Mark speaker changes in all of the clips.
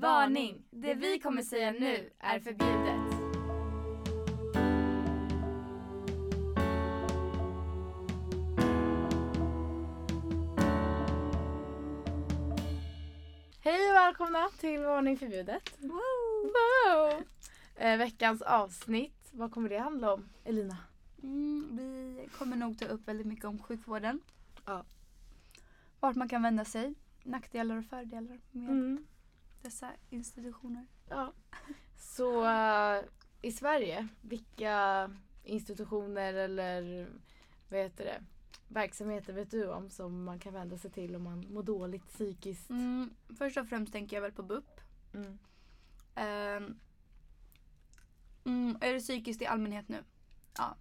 Speaker 1: Varning! Det vi kommer säga nu är förbjudet.
Speaker 2: Hej och välkomna till Varning förbjudet. Wow. Eh, veckans avsnitt, vad kommer det handla om? Elina?
Speaker 1: Mm, vi kommer nog ta upp väldigt mycket om sjukvården.
Speaker 2: Ja.
Speaker 1: Vart man kan vända sig. Nackdelar och fördelar med
Speaker 2: Mm.
Speaker 1: Dessa institutioner.
Speaker 2: Ja. Så eh, i Sverige, vilka institutioner eller vad heter det, verksamheter vet du om som man kan vända sig till om man mår dåligt psykiskt?
Speaker 1: Mm, först och främst tänker jag väl på BUP.
Speaker 2: Mm.
Speaker 1: Ehm, mm, är det psykiskt i allmänhet nu?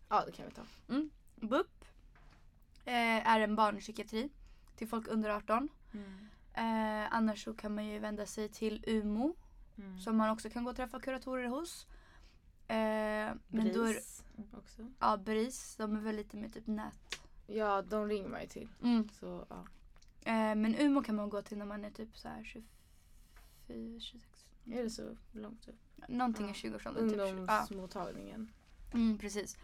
Speaker 2: Ja, det kan vi ta.
Speaker 1: BUP eh, är en barnpsykiatri till folk under 18. Eh, annars så kan man ju vända sig till UMO
Speaker 2: Mm.
Speaker 1: som man också kan gå och träffa kuratorer hos. Eh, men då är,
Speaker 2: BRIS också.
Speaker 1: ja, BRIS, de är väl lite mer typ nät.
Speaker 2: Ja, de ringer man ju till.
Speaker 1: Mm.
Speaker 2: Så, ja.
Speaker 1: Eh, men UMO kan man gå till när man är typ så här 24, 26.
Speaker 2: Är det så långt upp?
Speaker 1: Någonting
Speaker 2: Ja.
Speaker 1: i 20-årsåldern. Typ, ja.
Speaker 2: Ungdomsmottagningen.
Speaker 1: Mm, precis.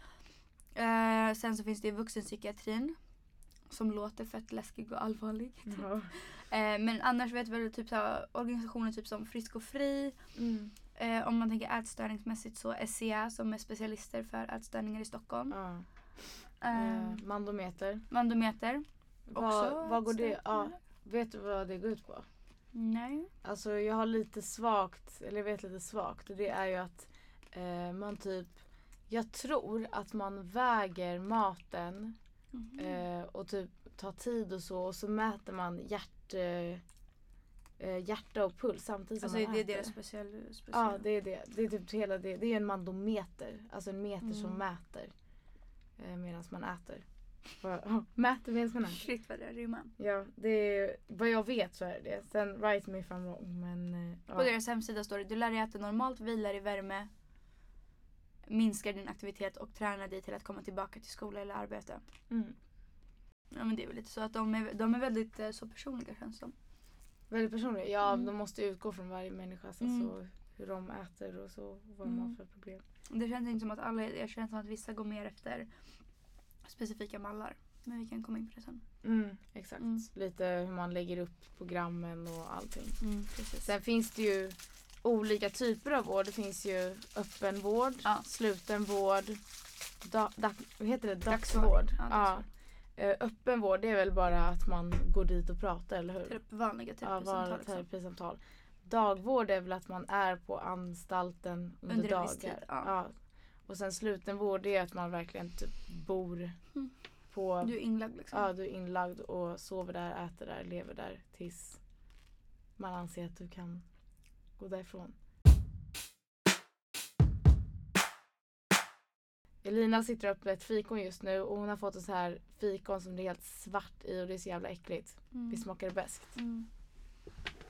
Speaker 1: Eh, sen så finns det vuxenpsykiatrin. Som låter fett läskig och allvarlig.
Speaker 2: Ja.
Speaker 1: Eh, men annars vet väl typ så här, organisationer typ som Frisk och Fri.
Speaker 2: Mm.
Speaker 1: Eh, om man tänker ätstörningsmässigt så SCA som är specialister för ätstörningar i Stockholm.
Speaker 2: Ja.
Speaker 1: Eh,
Speaker 2: mandometer.
Speaker 1: Mandometer. Också
Speaker 2: Vad, vad går det, ja, vet du vad det går ut på?
Speaker 1: Nej.
Speaker 2: Alltså jag har lite svagt, eller jag vet lite svagt det är ju att eh, man typ jag tror att man väger maten
Speaker 1: Mhm.
Speaker 2: Och typ tar tid och så och så mäter man hjärt, eh, eh, hjärta och puls samtidigt som
Speaker 1: Alltså
Speaker 2: man
Speaker 1: det är
Speaker 2: äter.
Speaker 1: deras speciell... speciell.
Speaker 2: Ja det är det. Det är typ hela det. Det är en mandometer. Alltså en meter som
Speaker 1: Mm.
Speaker 2: mäter. Eh, medan man äter. Mäter medan man äter.
Speaker 1: Shit vad det rimmar.
Speaker 2: Ja, det är, vad jag vet så är det det. Sen write me if I'm wrong men eh, ja.
Speaker 1: På deras hemsida står det du lär dig äta normalt, vilar i värme, minskar din aktivitet och tränar dig till att komma tillbaka till skola eller arbete.
Speaker 2: Mm.
Speaker 1: Ja men det är väl lite så att de är, de är väldigt eh, så personliga känns de.
Speaker 2: Väldigt personligt. Ja,
Speaker 1: Mm.
Speaker 2: de måste utgå från varje människas
Speaker 1: Mm.
Speaker 2: alltså, hur de äter och så. Vad de har
Speaker 1: Mm.
Speaker 2: för problem.
Speaker 1: Det känns inte som att alla, jag känner som att vissa går mer efter specifika mallar. Men vi kan komma in på det sen.
Speaker 2: Mm, exakt.
Speaker 1: Mm.
Speaker 2: Lite hur man lägger upp programmen och allting.
Speaker 1: precis.
Speaker 2: Sen finns det ju olika typer av vård. Det finns ju öppen vård,
Speaker 1: Ja.
Speaker 2: sluten vård, da, da, vad heter det?
Speaker 1: Dagsvård.
Speaker 2: Dagsvård.
Speaker 1: Ja,
Speaker 2: Ja.
Speaker 1: dagsvård.
Speaker 2: Eh, öppen vård det är väl bara att man går dit och pratar, eller hur?
Speaker 1: Terapi, vanliga
Speaker 2: Ja,
Speaker 1: terapisamtal.
Speaker 2: var
Speaker 1: liksom.
Speaker 2: terapisamtal. Dagvård är väl att man är på anstalten under,
Speaker 1: Under
Speaker 2: dagar.
Speaker 1: tid, ja.
Speaker 2: Och sen slutenvård det är att man verkligen typ bor
Speaker 1: Mm.
Speaker 2: på...
Speaker 1: Du är inlagd liksom.
Speaker 2: Ja, du är inlagd och sover där, äter där, lever där tills man anser att du kan gå därifrån. Elina sitter uppe ett fikon just nu och hon har fått en så här fikon som det är helt svart i och det är så jävla äckligt.
Speaker 1: Mm.
Speaker 2: Visst smakar det bäst?
Speaker 1: Mm.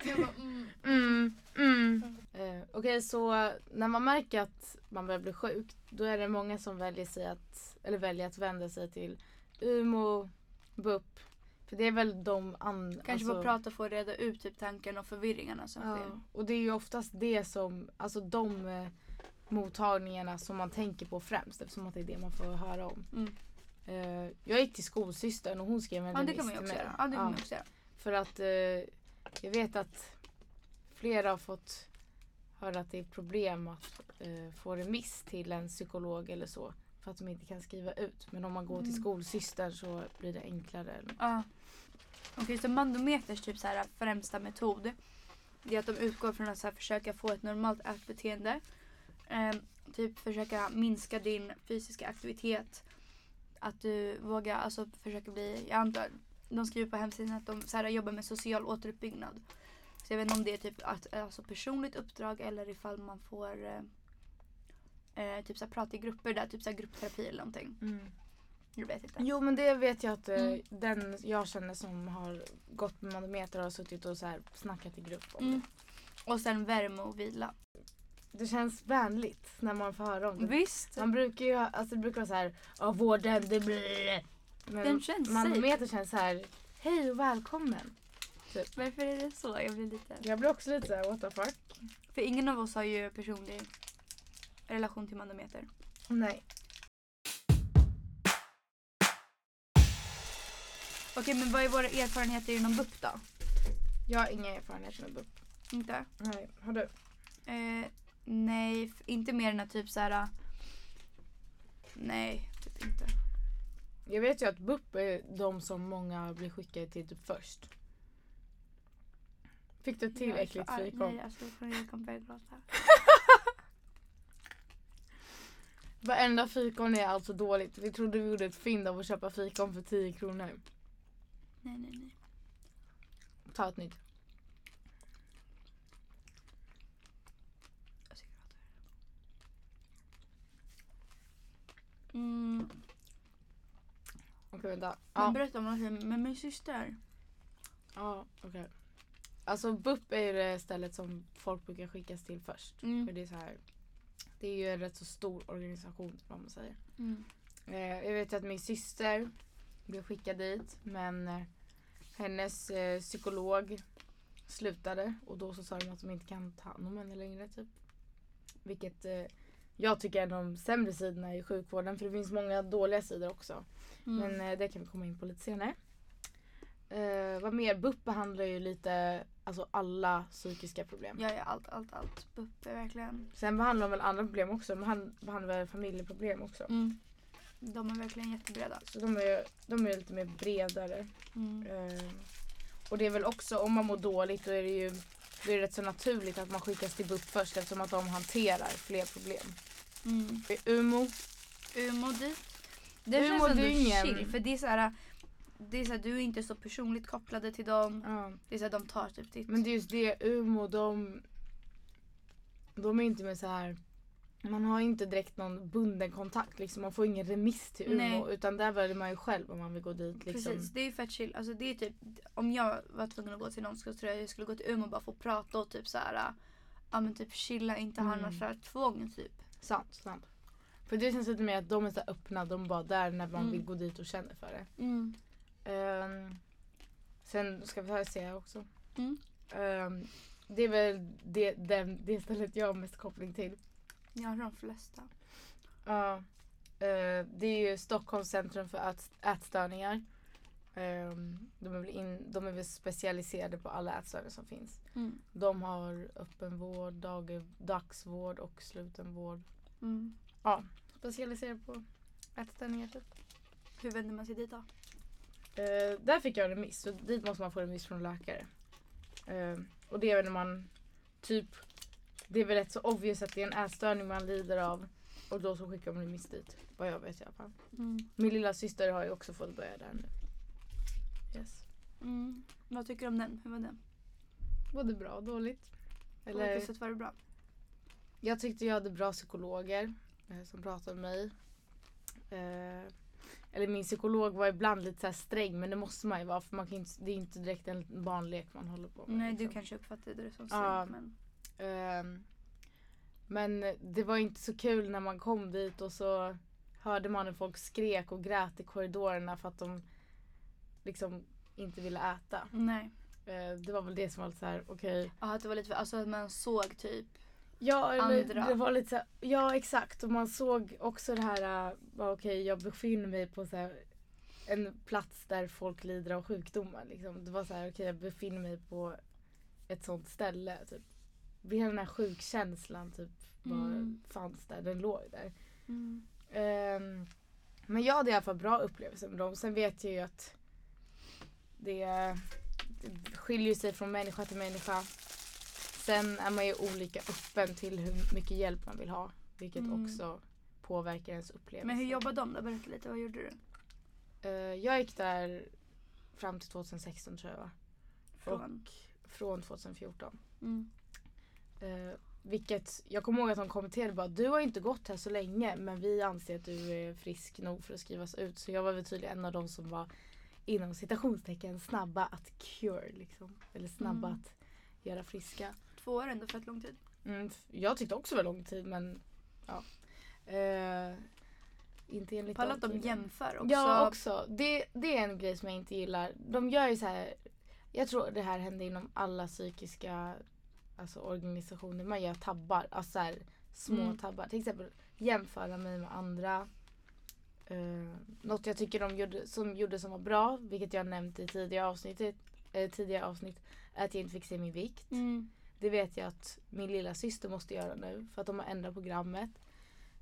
Speaker 1: Mm.
Speaker 2: Mm, mm. Eh, Okej, så när man märker att man börjar bli sjuk, då är det många som väljer, sig att, eller väljer att vända sig till UMO, BUP. För det är väl de an,
Speaker 1: Kanske
Speaker 2: alltså,
Speaker 1: få prata och få reda ut typ tanken och förvirringarna som sker.
Speaker 2: ja, Och det är ju oftast det som, alltså de eh, mottagningarna som man tänker på främst eftersom att det är det man får höra om.
Speaker 1: Mm.
Speaker 2: Eh, jag gick till skolsystern och hon skrev en
Speaker 1: Ja det
Speaker 2: remiss
Speaker 1: kan man ju
Speaker 2: till mig.
Speaker 1: Ja det kan man också göra.
Speaker 2: För att eh, jag vet att flera har fått höra att det är problem att eh, få remiss till en psykolog eller så. För att de inte kan skriva ut. Men om man går till
Speaker 1: Mm.
Speaker 2: skolsystern så blir det enklare.
Speaker 1: Ja. Okej, så mandometers typ så här, främsta metod det är att de utgår från att så här, försöka få ett normalt ätbeteende. Ehm, typ försöka minska din fysiska aktivitet. Att du vågar alltså, försöka bli, jag antar, de skriver på hemsidan att de så här, jobbar med social återuppbyggnad. Så jag vet inte om det är typ att, alltså, personligt uppdrag eller ifall man får eh, eh, typ så här, prata i grupper där, typ så här, gruppterapi eller någonting. Jag vet inte.
Speaker 2: Jo men det vet jag att eh,
Speaker 1: Mm.
Speaker 2: den jag känner som har gått med manometer har suttit och så här snackat i grupp om
Speaker 1: Mm. Och sen värme och vila.
Speaker 2: Det. Känns vänligt när man får höra om det.
Speaker 1: Visst.
Speaker 2: Man brukar ju, ha- alltså det brukar vara så här, ja vården det blir Men
Speaker 1: Den känns
Speaker 2: manometer känns så här, hej och välkommen. Typ.
Speaker 1: Varför är det så? Jag blir lite...
Speaker 2: Jag blir också lite såhär what the fuck.
Speaker 1: För ingen av oss har ju personlig relation till manometer.
Speaker 2: Nej.
Speaker 1: Okej men vad är våra erfarenheter inom BUP då?
Speaker 2: Jag har inga erfarenheter med BUP.
Speaker 1: Inte?
Speaker 2: Nej, har du?
Speaker 1: Eh, nej, inte mer än att typ så här. Nej, typ inte.
Speaker 2: Jag vet ju att BUP är de som många blir skickade till typ först. Fick du till äckligt fikon?
Speaker 1: Nej, alltså jag kommer börja gråta.
Speaker 2: Varenda fikon är alltså dåligt. Vi trodde vi gjorde ett fynd av att köpa fikon för 10 kronor.
Speaker 1: Nej, nej, nej.
Speaker 2: Ta ett nytt.
Speaker 1: Jag ska gråta. Mm,
Speaker 2: Okej vänta.
Speaker 1: men
Speaker 2: Ja,
Speaker 1: berätta om något med min syster.
Speaker 2: ja okej. Alltså BUP är ju det stället som folk brukar skickas till först. För
Speaker 1: Mm.
Speaker 2: det är så här. Det är ju en rätt så stor organisation som man säger.
Speaker 1: Mm.
Speaker 2: Eh, jag vet att min syster blev skickad dit men eh, hennes eh, psykolog slutade och då så sa de att de inte kan ta hand om henne längre typ. Vilket eh, jag tycker är de sämre sidorna i sjukvården för det finns många dåliga sidor också.
Speaker 1: Mm.
Speaker 2: Men eh, det kan vi komma in på lite senare. Eh, vad mer? BUP behandlar ju lite alltså alla psykiska problem.
Speaker 1: Ja, ja, allt, allt, allt. BUP är verkligen...
Speaker 2: Sen behandlar de väl andra problem också. De behan- behandlar väl familjeproblem också.
Speaker 1: Mm. De är verkligen jättebreda.
Speaker 2: Så de är, de är lite mer bredare.
Speaker 1: Mm.
Speaker 2: Eh, och det är väl också om man mår dåligt då är det ju då är det rätt så naturligt att man skickas till BUP först eftersom att de hanterar fler problem.
Speaker 1: Mm.
Speaker 2: Umo,
Speaker 1: Umo dit. Det
Speaker 2: Umo,
Speaker 1: känns ändå
Speaker 2: ingen-
Speaker 1: chill för det är så här. Det är så här, du är inte så personligt kopplade till dem.
Speaker 2: ja.
Speaker 1: Det är så här, de tar typ ditt.
Speaker 2: men det är just det, Umo de, de är inte med så här man har inte direkt någon bunden kontakt liksom. Man får ingen remiss till Umo
Speaker 1: Nej.
Speaker 2: utan där väljer man ju själv om man vill gå dit. Liksom.
Speaker 1: Precis, det är ju fett chill. Alltså det är typ, om jag var tvungen att gå till någon så tror jag jag skulle gå till Umeå och bara få prata och typ så här. Ja men typ chilla, inte ha
Speaker 2: Mm.
Speaker 1: något så här tvång typ.
Speaker 2: Sant, sant. För det känns lite mer att de är så öppna, de är bara där när man
Speaker 1: Mm.
Speaker 2: vill gå dit och känner för det.
Speaker 1: Mm.
Speaker 2: Ehm, sen ska vi ta här också. Ehm, det är väl det, den, det stället jag har mest koppling till.
Speaker 1: Har de flesta.
Speaker 2: Ja. Eh, det är ju Stockholms centrum för ät, ätstörningar. Ehm, de, är väl in, de är väl specialiserade på alla ätstörningar som finns.
Speaker 1: Mm.
Speaker 2: De har öppenvård, dag, dagsvård och slutenvård.
Speaker 1: Mm.
Speaker 2: Specialiserade på ätstörningar typ.
Speaker 1: Hur vänder man sig dit då?
Speaker 2: Eh, där fick jag remiss, så dit måste man få remiss från läkare. Eh, och det är när man typ, det är väl rätt så obvious att det är en ätstörning man lider av. Och då så skickar de remiss dit. Vad jag vet i alla fall.
Speaker 1: Mm.
Speaker 2: Min lilla syster har ju också fått börja där nu. Yes.
Speaker 1: Mm. Vad tycker du om den? Hur var den?
Speaker 2: Både bra och dåligt.
Speaker 1: På vilket
Speaker 2: Eller,
Speaker 1: sätt var det bra?
Speaker 2: jag tyckte jag hade bra psykologer eh, som pratade med mig. Eh, eller min psykolog var ibland lite så här sträng men det måste man ju vara för man kan inte, det är inte direkt en barnlek man håller på med.
Speaker 1: Nej du
Speaker 2: liksom.
Speaker 1: kanske uppfattade det som
Speaker 2: Ja.
Speaker 1: strängt men.
Speaker 2: Ehm, men det var inte så kul när man kom dit och så hörde man hur folk skrek och grät i korridorerna för att de liksom inte ville äta.
Speaker 1: Nej.
Speaker 2: Eh, det var väl det som var lite såhär, okej.
Speaker 1: Ja att det var lite, alltså att man såg typ.
Speaker 2: Ja,
Speaker 1: Andra.
Speaker 2: det var lite så här, ja exakt och man såg också det här, uh, okej jag befinner mig på så här, en plats där folk lider av sjukdomar. Liksom. Det var så här, okej jag befinner mig på ett sånt ställe. Typ. Hela den här sjukkänslan typ var,
Speaker 1: Mm.
Speaker 2: fanns där, den låg där.
Speaker 1: Mm.
Speaker 2: Ehm, men jag hade i alla fall bra upplevelser med dem. Sen vet jag ju att det, det skiljer sig från människa till människa. Sen är man ju olika öppen till hur mycket hjälp man vill ha. Vilket
Speaker 1: Mm.
Speaker 2: också påverkar ens upplevelse.
Speaker 1: Men hur jobbar de då? Berätta lite, vad gjorde du?
Speaker 2: Eh, jag gick där fram till 2016 tror jag va?
Speaker 1: Från?
Speaker 2: Och från 2014.
Speaker 1: Mm.
Speaker 2: Eh, vilket, jag kommer ihåg att de kommenterade bara du har inte gått här så länge men vi anser att du är frisk nog för att skrivas ut. Så jag var väl tydligen en av de som var inom citationstecken snabba att cure liksom. Eller snabba
Speaker 1: Mm.
Speaker 2: att göra friska.
Speaker 1: Två år ändå fett lång tid.
Speaker 2: Mm, jag tyckte också det var lång tid men ja. Eh, inte enligt
Speaker 1: Palla att
Speaker 2: dem
Speaker 1: de jämför också.
Speaker 2: Ja också. Det, det är en grej som jag inte gillar. De gör ju så här. Jag tror det här händer inom alla psykiska alltså, organisationer. Man gör tabbar. Alltså så här, små
Speaker 1: Mm.
Speaker 2: tabbar. Till exempel jämföra mig med andra. Uh, något jag tycker de gjorde som, gjorde som var bra, vilket jag nämnt i tidigare, avsnittet, eh, tidigare avsnitt, är att jag inte fick se min vikt.
Speaker 1: Mm.
Speaker 2: Det vet jag att min lilla syster måste göra nu för att de har ändrat programmet.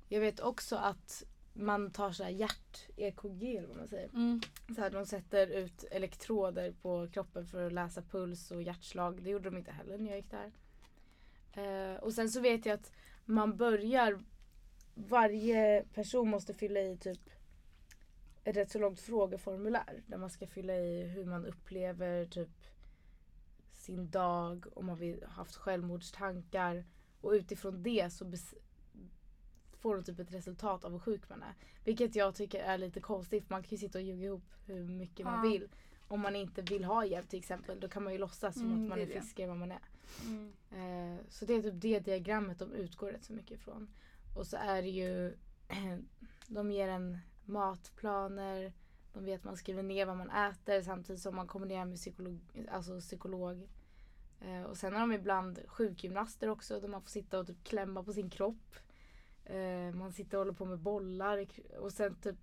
Speaker 2: Jag vet också att man tar så här hjärt-EKG eller vad man säger.
Speaker 1: Mm.
Speaker 2: Så här, de sätter ut elektroder på kroppen för att läsa puls och hjärtslag. Det gjorde de inte heller när jag gick där. Eh, och sen så vet jag att man börjar, varje person måste fylla i typ ett rätt så långt frågeformulär. Där man ska fylla i hur man upplever typ sin dag, om man vill, haft självmordstankar. Och utifrån det så får de typ ett resultat av hur sjuk man är. Vilket jag tycker är lite konstigt. Man kan ju sitta och ljuga ihop hur mycket man
Speaker 1: Ja.
Speaker 2: vill. Om man inte vill ha hjälp till exempel. Då kan man ju låtsas som
Speaker 1: Mm,
Speaker 2: att man
Speaker 1: det
Speaker 2: är friskare än vad man är.
Speaker 1: Mm.
Speaker 2: Eh, så det är typ det diagrammet de utgår rätt så mycket ifrån. Och så är det ju, de ger en matplaner, de vet att man skriver ner vad man äter samtidigt som man kombinerar med psykolog. Alltså psykolog. Eh, och sen har de ibland sjukgymnaster också där man får sitta och typ klämma på sin kropp. Eh, man sitter och håller på med bollar och sen typ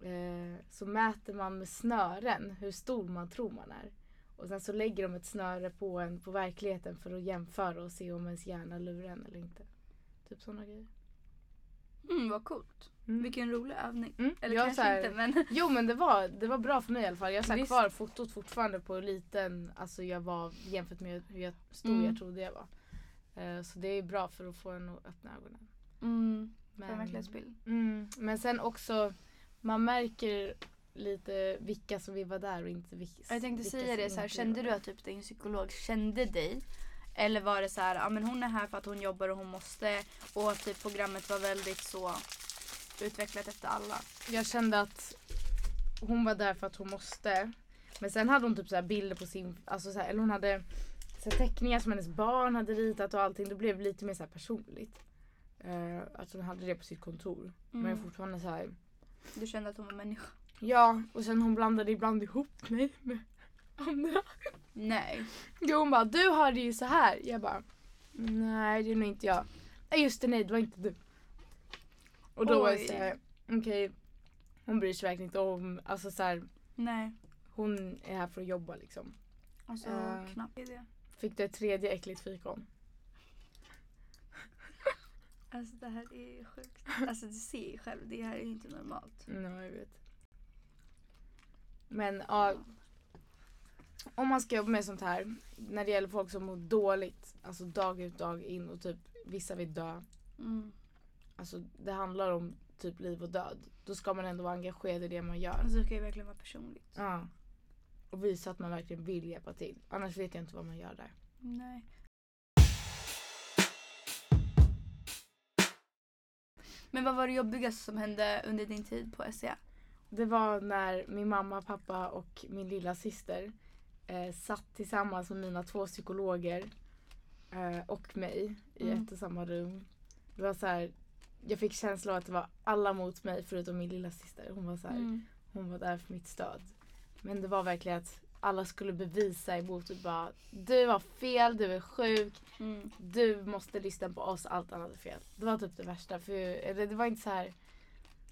Speaker 2: eh, så mäter man med snören hur stor man tror man är. Och sen så lägger de ett snöre på en på verkligheten för att jämföra och se om ens hjärna lurar en eller inte. Typ sådana grejer.
Speaker 1: Mm, vad coolt.
Speaker 2: Mm.
Speaker 1: Vilken rolig övning.
Speaker 2: Mm.
Speaker 1: Eller
Speaker 2: jag,
Speaker 1: kanske
Speaker 2: här,
Speaker 1: inte men.
Speaker 2: Jo men det var, det var bra för mig i alla fall. Jag har kvar fotot fortfarande på hur liten alltså jag var jämfört med hur jag, stor
Speaker 1: Mm.
Speaker 2: jag trodde jag var. Eh, så det är bra för att få en att öppna ögonen.
Speaker 1: Mm, för en
Speaker 2: Men,
Speaker 1: verklighetsbild.
Speaker 2: mm, men sen också, man märker lite vilka som vill vara där och inte vilka
Speaker 1: Jag tänkte
Speaker 2: vilka
Speaker 1: säga det så här, kände du att typ din psykolog kände dig? Eller var det så här, ja men hon är här för att hon jobbar och hon måste och att typ programmet var väldigt så utvecklat efter alla?
Speaker 2: Jag kände att hon var där för att hon måste. Men sen hade hon typ så här bilder på sin, alltså så här, eller hon hade så teckningar som hennes barn hade ritat och allting. Det blev lite mer så här personligt. Uh, att hon hade det på sitt kontor. Men
Speaker 1: Mm.
Speaker 2: fortfarande så här.
Speaker 1: Du kände att hon var människa?
Speaker 2: Ja, och sen hon blandade ibland ihop mig med andra.
Speaker 1: Nej.
Speaker 2: Jo, hon bara du har det ju så här. Jag bara nej det är nog inte jag. Nej just det nej det var inte du. Och då var
Speaker 1: Oj.
Speaker 2: så här, okej hon bryr sig verkligen inte om, alltså så här,
Speaker 1: Nej.
Speaker 2: hon är här för att jobba liksom.
Speaker 1: Alltså
Speaker 2: Eh.
Speaker 1: knappt.
Speaker 2: Fick du ett tredje äckligt fikon?
Speaker 1: Alltså det här är sjukt. Alltså du ser ju själv, det här är ju inte normalt.
Speaker 2: Ja jag vet. Men ja, om man ska jobba med sånt här, när det gäller folk som mår dåligt, alltså dag ut dag in och typ vissa vill dö.
Speaker 1: Mm.
Speaker 2: Alltså det handlar om typ liv och död. Då ska man ändå vara engagerad i det man gör.
Speaker 1: Alltså det ska ju verkligen vara personligt.
Speaker 2: Ja. Och visa att man verkligen vill hjälpa till. Annars vet jag inte vad man gör där.
Speaker 1: Nej. Men vad var det jobbigaste som hände under din tid på E? SCA?
Speaker 2: Det var när min mamma, pappa och min lilla syster eh, satt tillsammans med mina två psykologer eh, och mig i
Speaker 1: Mm.
Speaker 2: ett och samma rum. Det var så här, jag fick känslan av att det var alla mot mig förutom min lilla syster. Hon var så här,
Speaker 1: Mm.
Speaker 2: hon var där för mitt stöd. Men det var verkligen att alla skulle bevisa emot och bara du har fel, du är sjuk,
Speaker 1: Mm.
Speaker 2: du måste lyssna på oss, allt annat är fel. Det var typ det värsta. För, eller det var inte så här.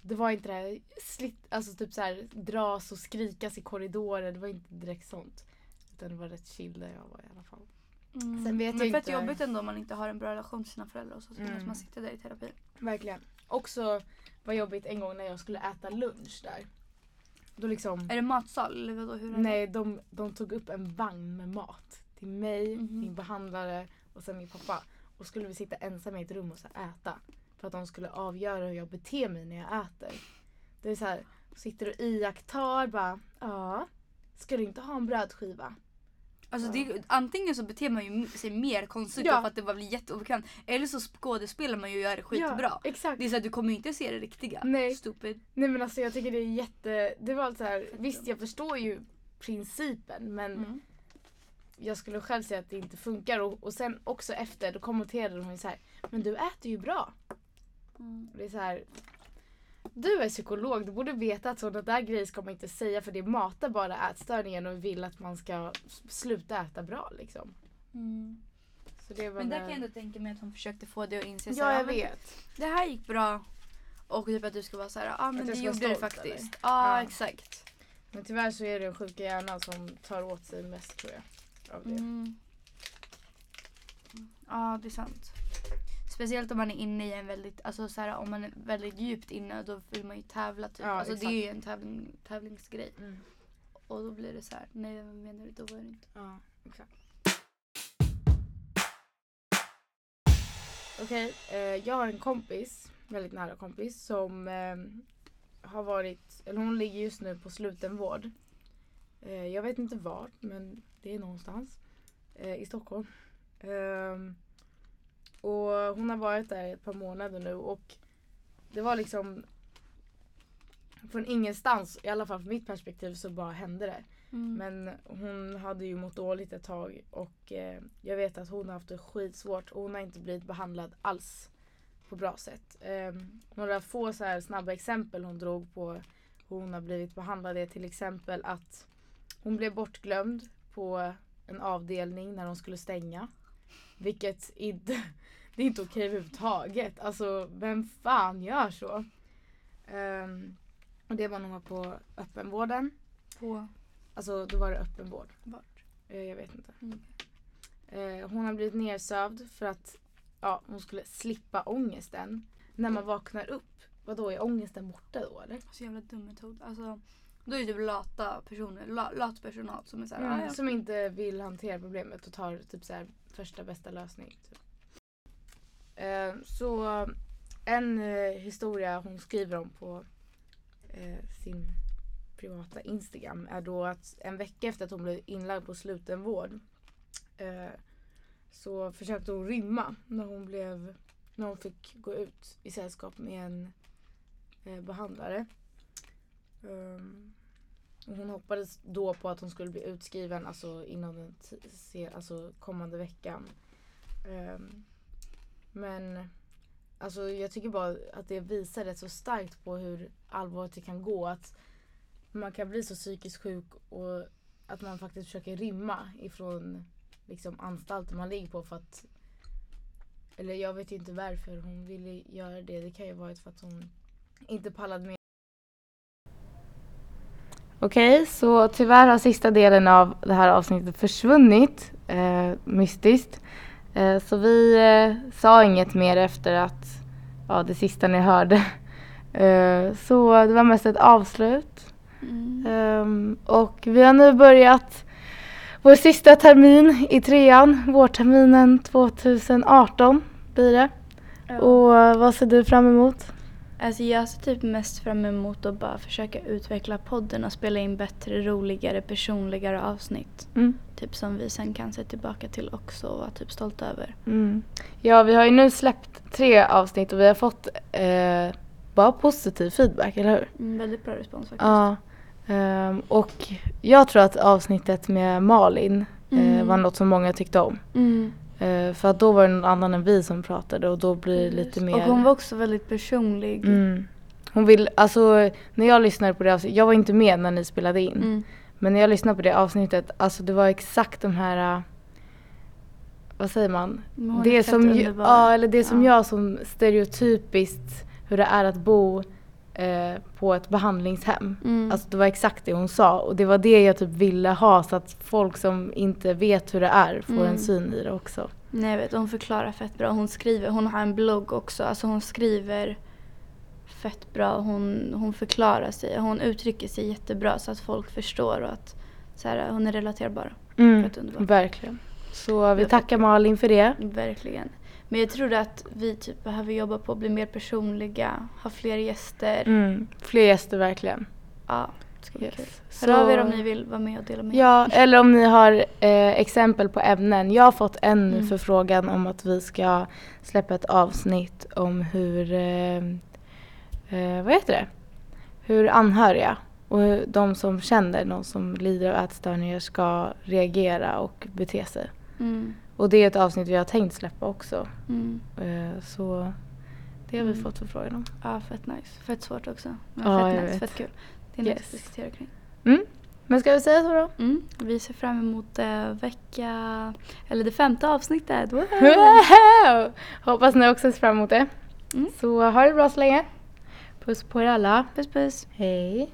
Speaker 2: Det var inte det här slitt, alltså typ så här dras och skrikas i korridorer. Det var inte direkt sånt. Utan det var rätt chill där jag var i alla fall.
Speaker 1: Mm.
Speaker 2: Sen vet
Speaker 1: Men
Speaker 2: jag
Speaker 1: fett
Speaker 2: inte-
Speaker 1: jobbigt ändå om man inte har en bra relation till sina föräldrar och så. Så
Speaker 2: Mm.
Speaker 1: man sitta där i terapi.
Speaker 2: Verkligen. Också var jobbigt en gång när jag skulle äta lunch där. Då liksom.
Speaker 1: Är det matsal eller vadå? Hur är det?
Speaker 2: Nej, de, de tog upp en vagn med mat. Till mig,
Speaker 1: Mhm.
Speaker 2: min behandlare och sen min pappa. Och skulle vi sitta ensamma i ett rum och så äta. För att de skulle avgöra hur jag beter mig när jag äter. Det är så här, sitter och iakttar bara, ja. Ska du inte ha en brödskiva?
Speaker 1: Alltså det, är- antingen så beter man ju sig mer konstigt
Speaker 2: Ja.
Speaker 1: för att det bara blir jätteobekvämt. Eller så skådespelar man ju och gör det skitbra.
Speaker 2: Ja, exakt.
Speaker 1: Det är så att du kommer ju inte se det riktiga.
Speaker 2: Nej.
Speaker 1: Stupid.
Speaker 2: Nej men alltså jag tycker det är jätte, det var så här, visst jag förstår ju principen men
Speaker 1: Mm.
Speaker 2: jag skulle själv säga att det inte funkar och, och sen också efter då kommenterade hon ju så här, men du äter ju bra.
Speaker 1: Mm.
Speaker 2: Det är så här, Du är psykolog, du borde veta att sådana där grejer ska man inte säga för det matar bara ätstörningen och vill att man ska sluta äta bra liksom. Så det var
Speaker 1: Men där kan jag ändå tänka mig att hon försökte få dig att inse
Speaker 2: Ja, jag
Speaker 1: men
Speaker 2: vet.
Speaker 1: Det här gick bra. Och typ att du ska vara så här, ja ah, men det gjorde det
Speaker 2: stolt,
Speaker 1: faktiskt. Ja exakt.
Speaker 2: Men tyvärr så är det den sjuka hjärnan som tar åt sig mest tror jag. Av det.
Speaker 1: Mm. Ja det är sant. Speciellt om man är inne i en väldigt, alltså så här, om man är väldigt djupt inne då vill man ju tävla typ.
Speaker 2: Ja,
Speaker 1: alltså det är ju
Speaker 2: exakt.
Speaker 1: en tävling, tävlingsgrej.
Speaker 2: Mm.
Speaker 1: Och då blir det så här, nej vad menar du? Då var det inte.
Speaker 2: Ja, exakt. Okej, eh, jag har en kompis, väldigt nära kompis, som eh, har varit, eller hon ligger just nu på slutenvård. Eh, jag vet inte var, men det är någonstans eh, i Stockholm. Hon har varit där i ett par månader nu och det var liksom från ingenstans, i alla fall från mitt perspektiv, så bara hände det.
Speaker 1: Mm.
Speaker 2: Men hon hade ju mått dåligt ett tag och eh, jag vet att hon har haft det skitsvårt och hon har inte blivit behandlad alls på bra sätt. Eh, några få så här snabba exempel hon drog på hur hon har blivit behandlad är till exempel att hon blev bortglömd på en avdelning när de skulle stänga. Vilket inte, det är inte okej överhuvudtaget. Alltså vem fan gör så? Ehm, och det var när hon var på öppenvården.
Speaker 1: På
Speaker 2: Alltså då var det öppenvård.
Speaker 1: vart?
Speaker 2: Eh, jag vet inte.
Speaker 1: Mm.
Speaker 2: Eh, hon har blivit nersövd för att ja, hon skulle slippa ångesten. När man vaknar upp, vadå är ångesten borta då eller?
Speaker 1: Så jävla dum metod. Alltså, då är det typ lata personer, la, lat personal som är såhär,
Speaker 2: Mm,
Speaker 1: ah.
Speaker 2: Som inte vill hantera problemet och tar typ så första bästa lösning. Typ. Eh, så en eh, historia hon skriver om på eh, sin privata Instagram är då att en vecka efter att hon blev inlagd på slutenvård eh, så försökte hon rymma när hon blev när hon fick gå ut i sällskap med en eh, behandlare. Um, hon hoppades då på att hon skulle bli utskriven alltså inom den t- se, alltså kommande veckan. Um, men alltså jag tycker bara att det visar rätt så starkt på hur allvarligt det kan gå. Att man kan bli så psykiskt sjuk och att man faktiskt försöker rymma ifrån liksom, anstalten man ligger på för att eller jag vet inte varför hon ville göra det. Det kan ju varit för att hon inte pallade med Okej, så tyvärr har sista delen av det här avsnittet försvunnit. Eh, mystiskt. Eh, så vi eh, sa inget mer efter att ja, det sista ni hörde. Eh, så det var mest ett avslut.
Speaker 1: Mm.
Speaker 2: Ehm, och vi har nu börjat vår sista termin i trean, vårterminen 2018 blir det.
Speaker 1: Ja.
Speaker 2: Och vad ser du fram emot?
Speaker 1: Alltså jag ser typ mest fram emot att bara försöka utveckla podden och spela in bättre, roligare, personligare avsnitt.
Speaker 2: Mm.
Speaker 1: Typ som vi sen kan se tillbaka till också och vara typ stolta över.
Speaker 2: Mm. Ja, vi har ju nu släppt tre avsnitt och vi har fått eh, bara positiv feedback, eller hur?
Speaker 1: Mm, väldigt bra respons faktiskt.
Speaker 2: Ja. Ehm, och jag tror att avsnittet med Malin eh,
Speaker 1: Mm.
Speaker 2: var något som många tyckte om. Eh, för att då var det någon annan än vi som pratade och då blir det lite mer...
Speaker 1: Och hon var också väldigt personlig.
Speaker 2: mm. Hon vill, alltså när jag lyssnade på det avsnittet, jag var inte med när ni spelade in.
Speaker 1: Mm.
Speaker 2: Men när jag lyssnade på det avsnittet, alltså det var exakt de här, äh, vad säger man? Det som, ju- ja, eller det som
Speaker 1: Ja.
Speaker 2: jag som stereotypiskt hur det är att bo eh, på ett behandlingshem.
Speaker 1: Mm.
Speaker 2: Alltså det var exakt det hon sa och det var det jag typ ville ha så att folk som inte vet hur det är får
Speaker 1: Mm.
Speaker 2: en syn i det också.
Speaker 1: Nej jag vet, hon förklarar fett bra. Hon skriver, hon har en blogg också. Alltså hon skriver fett bra. Hon, hon förklarar sig. Hon uttrycker sig jättebra så att folk förstår och att så här, hon är relaterbar.
Speaker 2: Mm, verkligen. Så vi tackar Malin för det.
Speaker 1: Verkligen. Men jag tror att vi typ behöver jobba på att bli mer personliga, ha fler gäster.
Speaker 2: Mm, fler gäster verkligen.
Speaker 1: Ja, det ska bli
Speaker 2: Yes.
Speaker 1: kul.
Speaker 2: Så-
Speaker 1: Hör av er om ni vill vara med och dela med er.
Speaker 2: Ja, eller om ni har eh, exempel på ämnen. Jag har fått en
Speaker 1: Mm.
Speaker 2: förfrågan om att vi ska släppa ett avsnitt om hur, eh, eh, vad heter det? Hur anhöriga och hur de som känner någon som lider av ätstörningar ska reagera och bete sig.
Speaker 1: Mm.
Speaker 2: Och det är ett avsnitt vi har tänkt släppa också.
Speaker 1: Mm.
Speaker 2: Eh, så Det har vi
Speaker 1: Mm.
Speaker 2: fått förfrågan om.
Speaker 1: Ja, fett nice. Fett svårt också. Men
Speaker 2: Ja,
Speaker 1: fett
Speaker 2: jag
Speaker 1: nice,
Speaker 2: vet.
Speaker 1: fett kul. Det är nice
Speaker 2: Yes.
Speaker 1: att diskutera kring.
Speaker 2: Men ska vi säga så då?
Speaker 1: Mm. Vi ser fram emot eh, vecka, eller det femte avsnittet.
Speaker 2: Wow! Hoppas ni också ser fram emot det.
Speaker 1: Mm.
Speaker 2: Så ha det bra så länge. Puss på er alla.
Speaker 1: Puss puss.
Speaker 2: Hej.